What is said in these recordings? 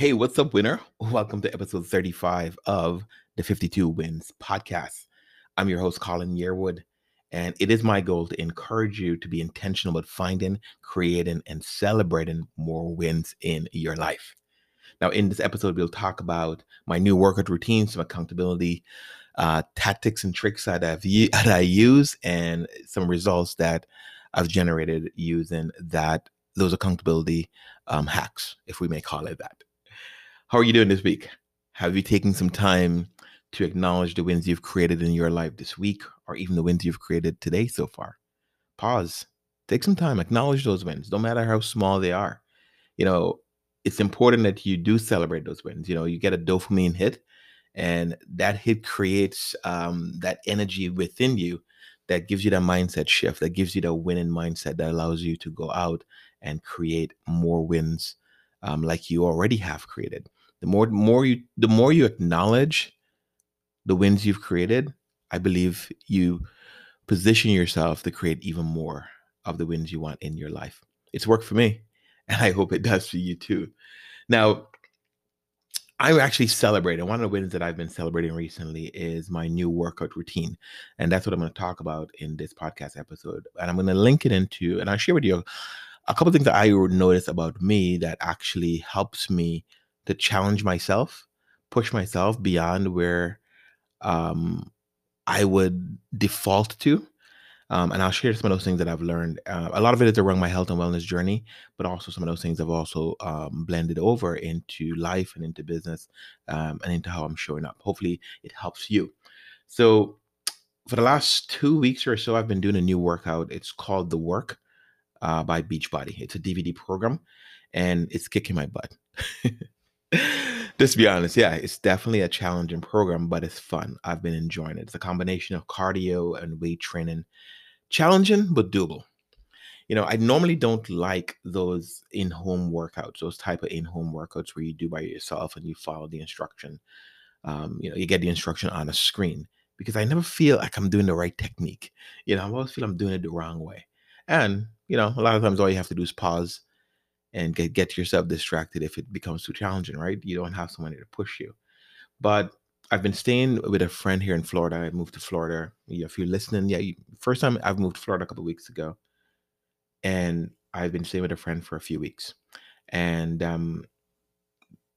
Hey, what's up, winner? Welcome to episode 35 of the 52 Wins podcast. I'm your host, Colin Yearwood, and it is my goal to encourage you to be intentional about finding, creating, and celebrating more wins in your life. Now, in this episode, we'll talk about my new workout routine, some accountability uh, tactics and tricks that, I've, that I use, and some results that I've generated using that those accountability um, hacks, if we may call it that. How are you doing this week? Have you taken some time to acknowledge the wins you've created in your life this week, or even the wins you've created today so far? Pause. Take some time. Acknowledge those wins, no matter how small they are. You know, it's important that you do celebrate those wins. You know, you get a dopamine hit, and that hit creates um, that energy within you that gives you that mindset shift, that gives you the winning mindset that allows you to go out and create more wins um, like you already have created. The more, more you, the more you acknowledge the wins you've created, I believe you position yourself to create even more of the wins you want in your life. It's worked for me, and I hope it does for you too. Now, I'm actually celebrating. One of the wins that I've been celebrating recently is my new workout routine. And that's what I'm going to talk about in this podcast episode. And I'm going to link it into, and I'll share with you a couple things that I notice about me that actually helps me to challenge myself, push myself beyond where um, I would default to. Um, and I'll share some of those things that I've learned. Uh, a lot of it is around my health and wellness journey, but also some of those things I've also um, blended over into life and into business um, and into how I'm showing up. Hopefully, it helps you. So, for the last two weeks or so, I've been doing a new workout. It's called The Work uh, by Beachbody. It's a DVD program, and it's kicking my butt. Just be honest, yeah, it's definitely a challenging program, but it's fun. I've been enjoying it. It's a combination of cardio and weight training. Challenging but doable. You know i normally don't like those in-home workouts those type of in-home workouts where you do by yourself and you follow the instruction. Um, you know you get the instruction on a screen because i never feel like i'm doing the right technique. You know i always feel i'm doing it the wrong way. And you know a lot of times all you have to do is pause and get, get yourself distracted if it becomes too challenging right you don't have somebody to push you but I've been staying with a friend here in Florida. I moved to Florida. If you're listening, yeah, you, first time I've moved to Florida a couple weeks ago, and I've been staying with a friend for a few weeks, and um,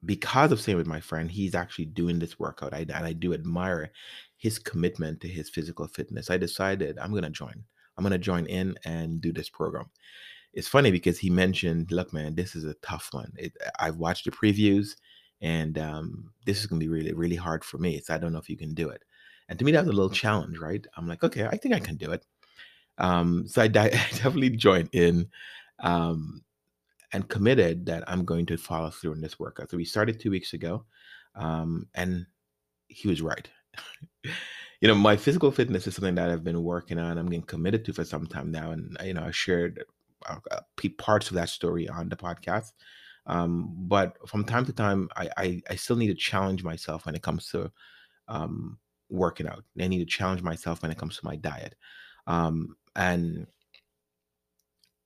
because of staying with my friend, he's actually doing this workout. I, and I do admire his commitment to his physical fitness. I decided I'm gonna join. I'm gonna join in and do this program. It's funny because he mentioned, "Look, man, this is a tough one. It, I've watched the previews." and um, this is going to be really really hard for me so i don't know if you can do it. And to me that was a little challenge right? I'm like okay i think i can do it. Um, so I, I, definitely joined in um, and committed that i'm going to follow through in this workout. So we started two weeks ago um, and he was right. You know my physical fitness is something that i've been working on. I'm getting committed to for some time now and you know i shared parts of that story on the podcast um, but from time to time, I, I, I still need to challenge myself when it comes to um, working out. I need to challenge myself when it comes to my diet. Um, and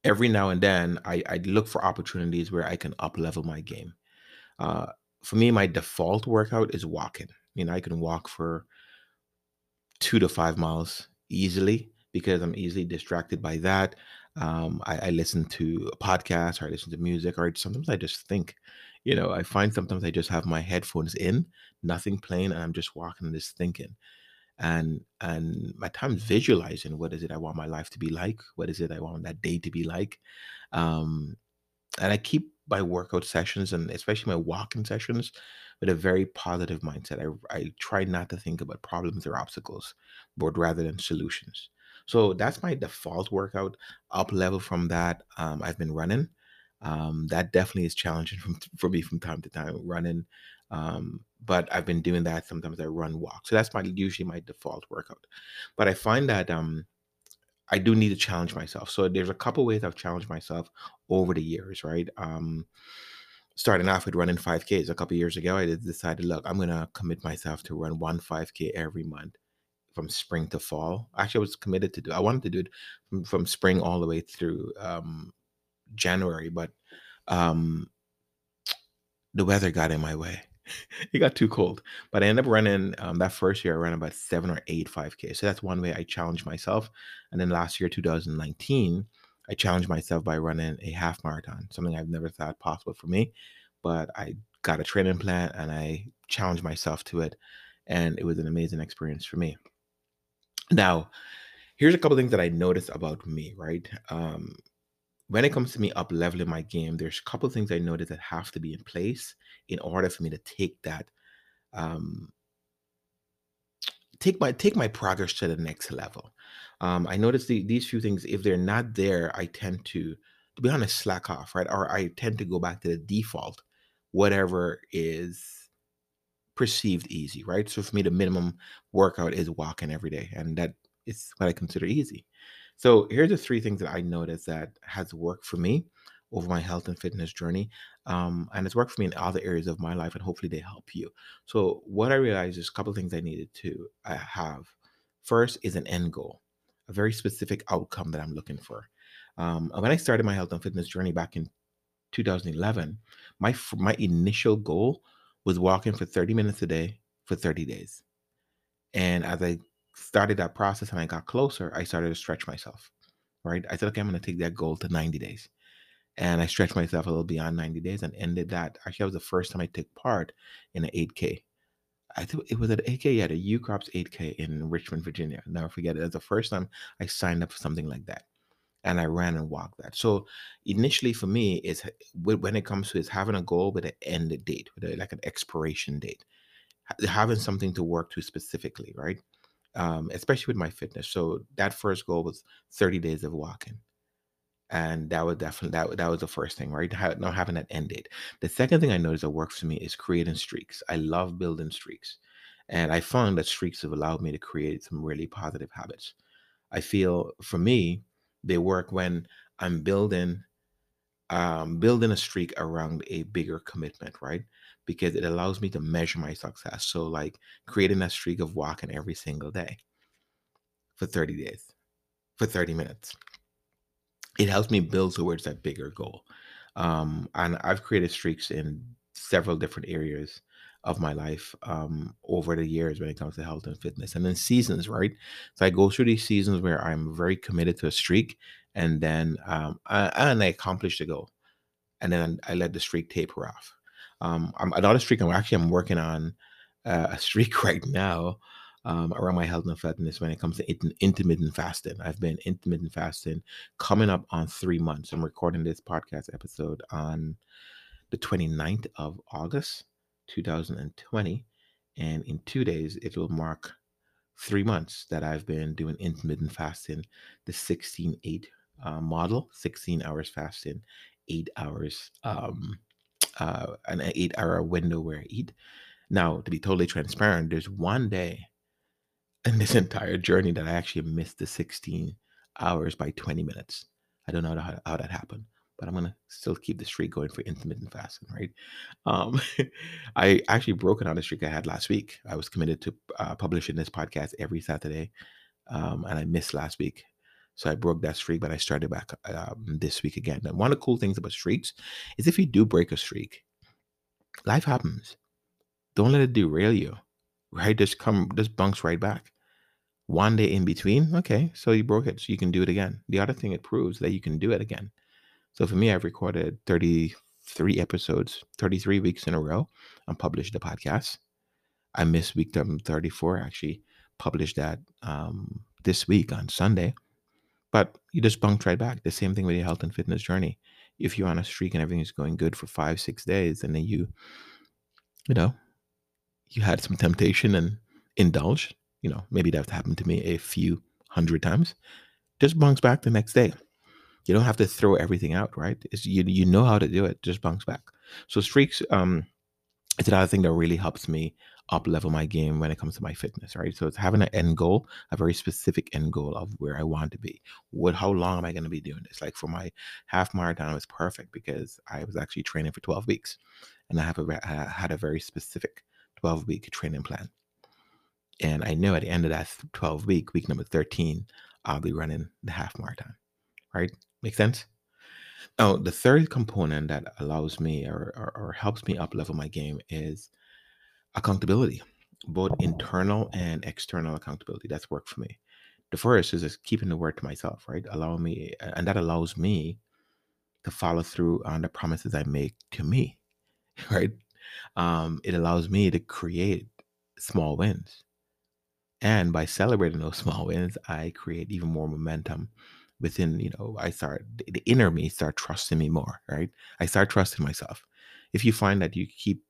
every now and then, I, I look for opportunities where I can up level my game. Uh, for me, my default workout is walking. You know, I can walk for two to five miles easily because I'm easily distracted by that. Um, I, I, listen to podcasts or I listen to music or sometimes I just think, you know, I find sometimes I just have my headphones in, nothing playing, and I'm just walking and just thinking. And and my time visualizing what is it I want my life to be like? What is it I want that day to be like? Um, and I keep my workout sessions and especially my walking sessions with a very positive mindset. I, I try not to think about problems or obstacles, but rather than solutions. So that's my default workout. Up level from that, um, I've been running. Um, that definitely is challenging from, for me from time to time running. Um, but I've been doing that. Sometimes I run walk. So that's my usually my default workout. But I find that um, I do need to challenge myself. So there's a couple ways I've challenged myself over the years, right? Um, starting off with running 5Ks a couple years ago, I decided, look, I'm gonna commit myself to run one 5K every month from spring to fall. Actually, I was committed to do. I wanted to do it from, from spring all the way through um, January, but um, the weather got in my way. it got too cold. But I ended up running um, that first year, I ran about seven or eight 5K. So that's one way I challenged myself. And then last year, 2019, I challenged myself by running a half marathon, something I've never thought possible for me. But I got a training plan and I challenged myself to it. And it was an amazing experience for me. Now, here's a couple things that I noticed about me, right? Um, when it comes to me up leveling my game, there's a couple things I noticed that have to be in place in order for me to take that um, take my take my progress to the next level. Um, I noticed the, these few things. If they're not there, I tend to, to be honest, slack off, right? Or I tend to go back to the default, whatever is perceived easy, right? So for me, the minimum workout is walking every day, and that is what I consider easy. So here's the three things that I noticed that has worked for me over my health and fitness journey. Um, and it's worked for me in other areas of my life, and hopefully they help you. So what I realized is a couple of things I needed to uh, have. First is an end goal, a very specific outcome that I'm looking for. Um, when I started my health and fitness journey back in 2011, my my initial goal was walking for 30 minutes a day for 30 days. And as I started that process and I got closer, I started to stretch myself. Right. I said, okay, I'm going to take that goal to 90 days. And I stretched myself a little beyond 90 days and ended that. Actually, that was the first time I took part in an 8K. I think it was at 8K, yeah, the Ukrop's 8K in Richmond, Virginia. Never forget it. That's the first time I signed up for something like that. And I ran and walked that. So initially for me, is when it comes to is having a goal with an end date, with a, like an expiration date, having something to work to specifically, right? Um, especially with my fitness. So that first goal was 30 days of walking and that was definitely that, that was the first thing right not having that end date the second thing i noticed that works for me is creating streaks i love building streaks and i found that streaks have allowed me to create some really positive habits i feel for me they work when i'm building um, building a streak around a bigger commitment right? Because it allows me to measure my success. So like creating a streak of walking every single day for 30 days for 30 minutes. It helps me build towards that bigger goal. Um, and I've created streaks in several different areas of my life um, over the years when it comes to health and fitness. And then seasons right? So i go through these seasons where i'm very committed to a streak and then um, I, and i accomplish the goal. And then i let the streak taper off. Um, I'm, another streak i'm actually i'm working on uh, a streak right now um, around my health and fitness when it comes to in- intermittent fasting. I've been intermittent fasting coming up on three months. I'm recording this podcast episode on the 29th of August, 2020. And in two days, it will mark three months that I've been doing intermittent fasting, the 16 8 uh, model, 16 hours fasting, eight hours, um, uh, an eight hour window where I eat. Now, to be totally transparent, there's one day in this entire journey that I actually missed the 16 hours by 20 minutes. I don't know how, how that happened, but I'm gonna still keep the streak going for intermittent fasting, right? Um, I actually broke another streak I had last week. I was committed to uh, publishing this podcast every Saturday, um, and I missed last week. So I broke that streak, but I started back um, this week again. And one of the cool things about streaks is if you do break a streak, life happens. Don't let it derail you, right? Just come, just bounce right back one day in between. Okay, so you broke it, so you can do it again. The other thing it proves that you can do it again. So for me, I've recorded 33 episodes, 33 weeks in a row, and published the podcast. I missed week 34, actually published that um, this week on Sunday. But you just bunked right back. The same thing with your health and fitness journey. If you're on a streak and everything is going good for five, six days, and then you, you know, you had some temptation and indulged, you know, maybe that's happened to me a few hundred times, just bounce back the next day. You don't have to throw everything out, right? It's, you you know how to do it. Just bounce back. So streaks, um, it's another thing that really helps me up level my game when it comes to my fitness, right? So it's having an end goal, a very specific end goal of where I want to be. What, how long am I going to be doing this? Like for my half marathon, it was perfect because I was actually training for 12 weeks, and I have a I had a very specific 12 week training plan. And I know at the end of that 12 week, week number 13, I'll be running the half marathon. Right? Make sense? Oh, the third component that allows me or, or, or helps me up level my game is accountability, both internal and external accountability. That's worked for me. The first is just keeping the word to myself, right? Allow me, and that allows me to follow through on the promises I make to me, right? Um, it allows me to create small wins. And by celebrating those small wins, I create even more momentum within, you know, I start, the inner me start trusting me more, right? I start trusting myself. If you find that you keep,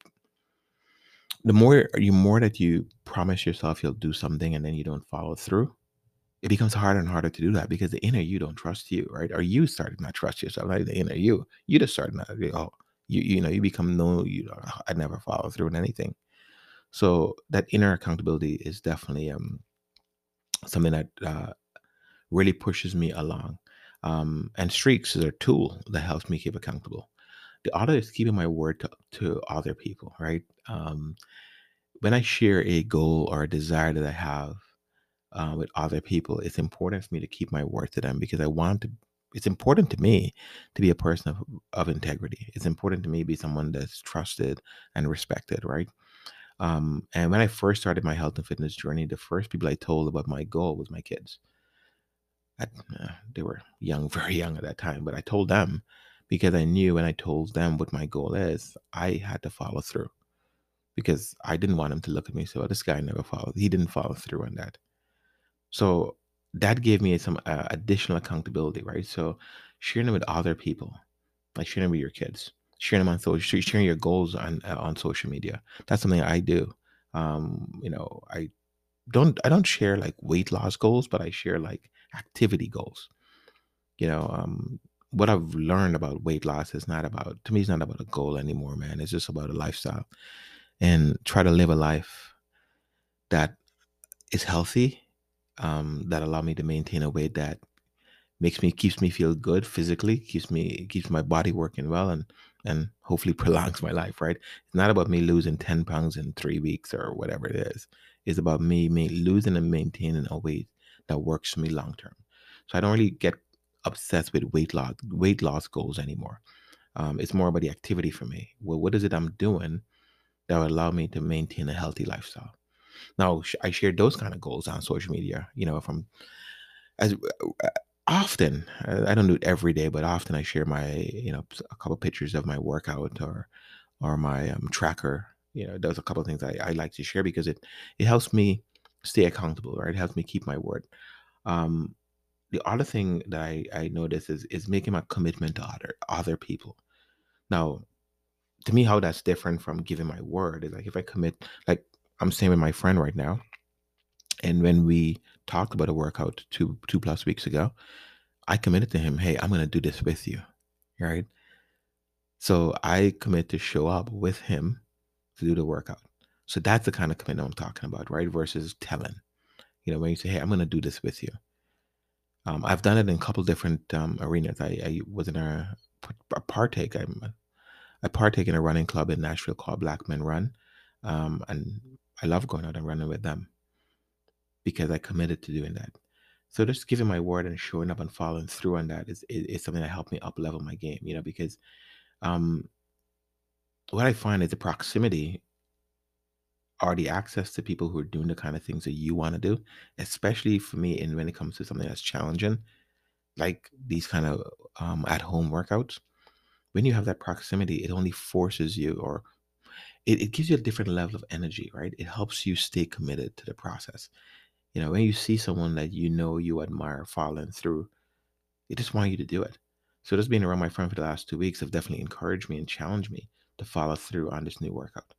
the more you more that you promise yourself you'll do something and then you don't follow through, it becomes harder and harder to do that because the inner you don't trust you, right? Or you started not trust yourself, like the inner you. You just started not, oh, you you know, you become no, you know, I never follow through on anything. So that inner accountability is definitely um something that uh, really pushes me along. Um, and streaks is a tool that helps me keep accountable. The other is keeping my word to, to other people, right? Um, when I share a goal or a desire that I have uh, with other people, it's important for me to keep my word to them because I want to. It's important to me to be a person of, of integrity. It's important to me to be someone that's trusted and respected, right? Um, and when I first started my health and fitness journey, the first people I told about my goal was my kids. They were young, very young at that time, but I told them because I knew when I told them what my goal is, I had to follow through because I didn't want them to look at me. So this guy never followed. He didn't follow through on that. So that gave me some uh, additional accountability, right? So sharing it with other people, like sharing it with your kids, sharing them on social, sharing your goals on uh, on social media. That's something I do. Um, you know, I don't I don't share like weight loss goals, but I share like activity goals. You know, um, what I've learned about weight loss is not about to me. It's not about a goal anymore, man. It's just about a lifestyle, and try to live a life that is healthy, um, that allow me to maintain a weight that makes me keeps me feel good physically, keeps me keeps my body working well, and and hopefully prolongs my life. Right? It's not about me losing ten pounds in three weeks or whatever it is. It's about me, losing and maintaining a weight that works for me long term. So I don't really get obsessed with weight loss weight loss goals anymore. Um, it's more about the activity for me. Well, what is it I'm doing that will allow me to maintain a healthy lifestyle? Now, I share those kind of goals on social media. You know, from as uh, often I don't do it every day, but often I share my you know a couple pictures of my workout or or my um, tracker. You know, there's a couple of things I, I like to share because it it helps me stay accountable, right? It helps me keep my word. Um, the other thing that I, I notice is is making my commitment to other other people. Now, to me, how that's different from giving my word is like if I commit, like I'm staying with my friend right now, and when we talked about a workout two two plus weeks ago, I committed to him, hey, I'm gonna do this with you, right? So I commit to show up with him to do the workout. So that's the kind of commitment I'm talking about, right? Versus telling. You know, when you say, hey, I'm gonna do this with you. Um, I've done it in a couple different um, arenas. I, I, was in a, a partake. I, I partake in a running club in Nashville called Black Men Run, um, and I love going out and running with them because I committed to doing that. So just giving my word and showing up and following through on that is, is, is something that helped me up level my game. You know, because um, what I find is the proximity or the access to people who are doing the kind of things that you want to do, especially for me, and when it comes to something that's challenging, like these kind of um, at home workouts, when you have that proximity, it only forces you or it, it gives you a different level of energy, right? It helps you stay committed to the process. You know, when you see someone that you know you admire following through, they just want you to do it. So just being around my friend for the last two weeks have definitely encouraged me and challenged me to follow through on this new workout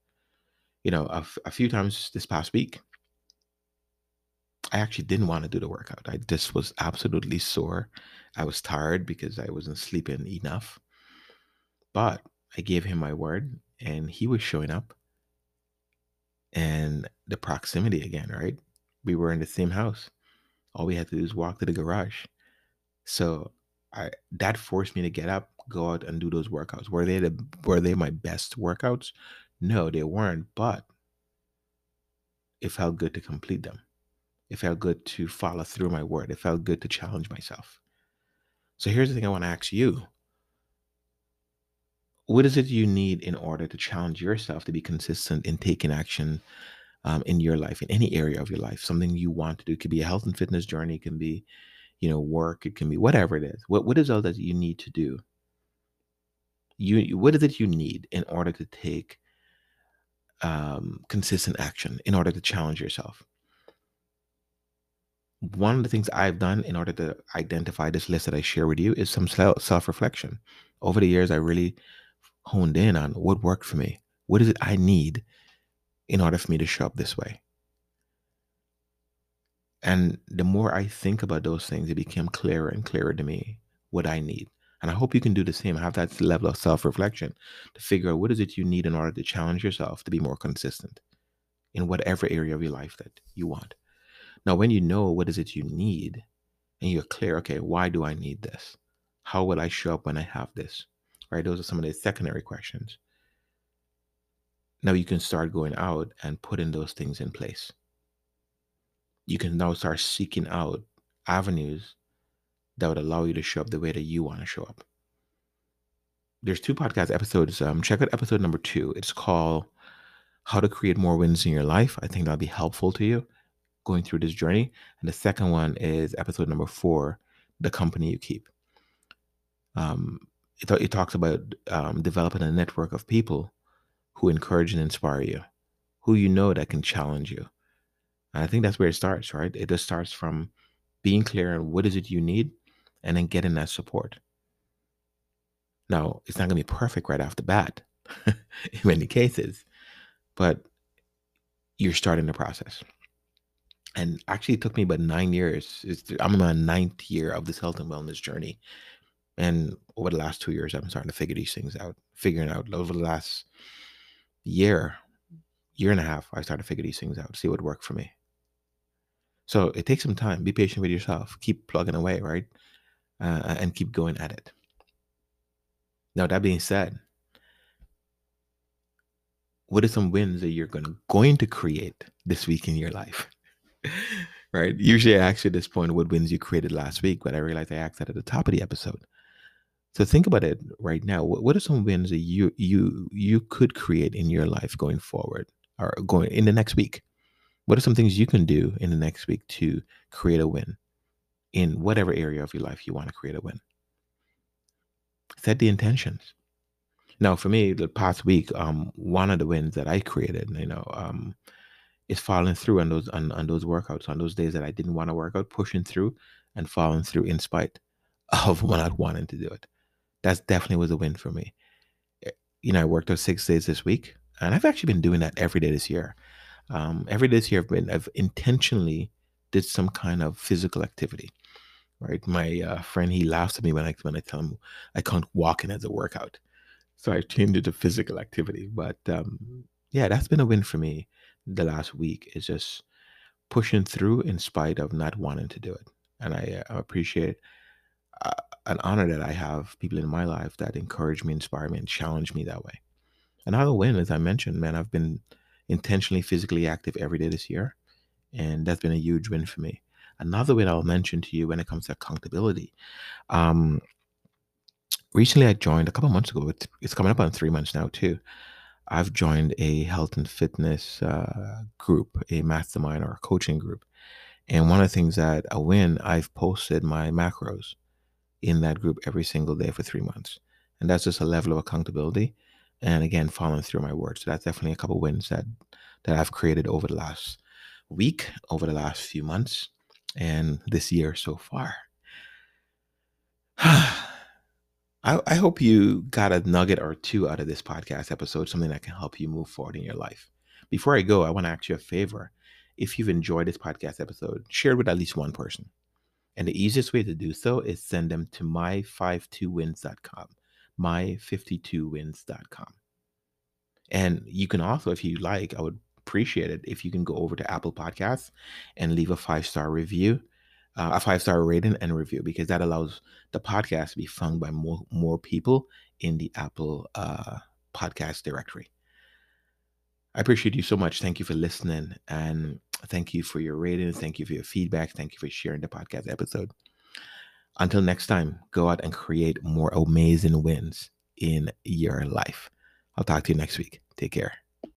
you know, a, a few times this past week, I actually didn't want to do the workout. I just was absolutely sore. I was tired because I wasn't sleeping enough. But I gave him my word and he was showing up. And the proximity again, right? We were in the same house. All we had to do is walk to the garage. So I that forced me to get up, go out and do those workouts. Were they the were they my best workouts? No, they weren't, but it felt good to complete them. It felt good to follow through my word. It felt good to challenge myself. So here's the thing I want to ask you what is it you need in order to challenge yourself to be consistent in taking action um, in your life, in any area of your life? Something you want to do. It could be a health and fitness journey. It can be, you know, work. It can be whatever it is. What What is all that you need to do? You What is it you need in order to take um, consistent action in order to challenge yourself? one of the things I've done in order to identify this list that I share with you is some self reflection. Over the years, I really honed in on what worked for me. What is it I need in order for me to show up this way? And the more I think about those things, it became clearer and clearer to me what I need. And I hope you can do the same. Have that level of self reflection to figure out what is it you need in order to challenge yourself to be more consistent in whatever area of your life that you want. Now, when you know what is it you need and you're clear, okay, why do I need this? How will I show up when I have this? Right? Those are some of the secondary questions. Now you can start going out and putting those things in place. You can now start seeking out avenues that would allow you to show up the way that you want to show up. There's two podcast episodes. Um, check out episode number two. It's called How to Create More Wins in Your Life. I think that'll be helpful to you going through this journey. And the second one is episode number four, The Company You Keep. Um, it, it talks about um, developing a network of people who encourage and inspire you, who you know that can challenge you. And I think that's where it starts, right? It just starts from being clear on what is it you need and then getting that support. Now, it's not going to be perfect right off the bat in many cases, but you're starting the process and actually it took me about nine years. It's, I'm in my ninth year of this health and wellness journey, and over the last two years, I'm starting to figure these things out. Figuring out over the last year, year and a half, I started to figure these things out, see what worked for me. So it takes some time. Be patient with yourself. Keep plugging away, right, uh, and keep going at it. Now that being said, what are some wins that you're going going to create this week in your life? right? Usually I ask you at this point what wins you created last week, but I realized I asked that at the top of the episode. So think about it right now. What are some wins that you you you could create in your life going forward or going in the next week? What are some things you can do in the next week to create a win in whatever area of your life you want to create a win? Set the intentions. Now, for me, the past week, um, one of the wins that I created, you know, um, is following through on those on, on those workouts on those days that I didn't want to work out, pushing through and following through in spite of not wanting to do it. That's definitely was a win for me. Eh, you know, I worked out six days this week, and I've actually been doing that every day this year. Um, every day this year, I've been I've intentionally did some kind of physical activity. Right, my uh, friend he laughs at me when I when I tell him I can't walk in as a workout, so I changed it to physical activity. But um, yeah, that's been a win for me the last week is just pushing through in spite of not wanting to do it. And I, uh, appreciate uh, an honor that I have people in my life that encourage me, inspire me, and challenge me that way. Another win, as I mentioned, man, I've been intentionally physically active every day this year, and that's been a huge win for me. Another win I'll mention to you when it comes to accountability. Um, recently, I joined a couple months ago. It's, it's coming up on three months now too. I've joined a health and fitness uh, group, a mastermind or a coaching group. And one of the things that I win, I've posted my macros in that group every single day for three months. And that's just a level of accountability. And again, following through my words. So that's definitely a couple wins that that I've created over the last week, over the last few months, and this year so far. I, I hope you got a nugget or two out of this podcast episode, something that can help you move forward in your life. Before I go, I want to ask you a favor. If you've enjoyed this podcast episode, share it with at least one person. And the easiest way to do so is send them to my52wins.com, my52wins.com. And you can also, if you like, I would appreciate it if you can go over to Apple Podcasts and leave a five star review uh, a five star rating and review because that allows the podcast to be found by more more people in the Apple uh, podcast directory. I appreciate you so much. Thank you for listening and thank you for your ratings. Thank you for your feedback. Thank you for sharing the podcast episode. Until next time, go out and create more amazing wins in your life. I'll talk to you next week. Take care.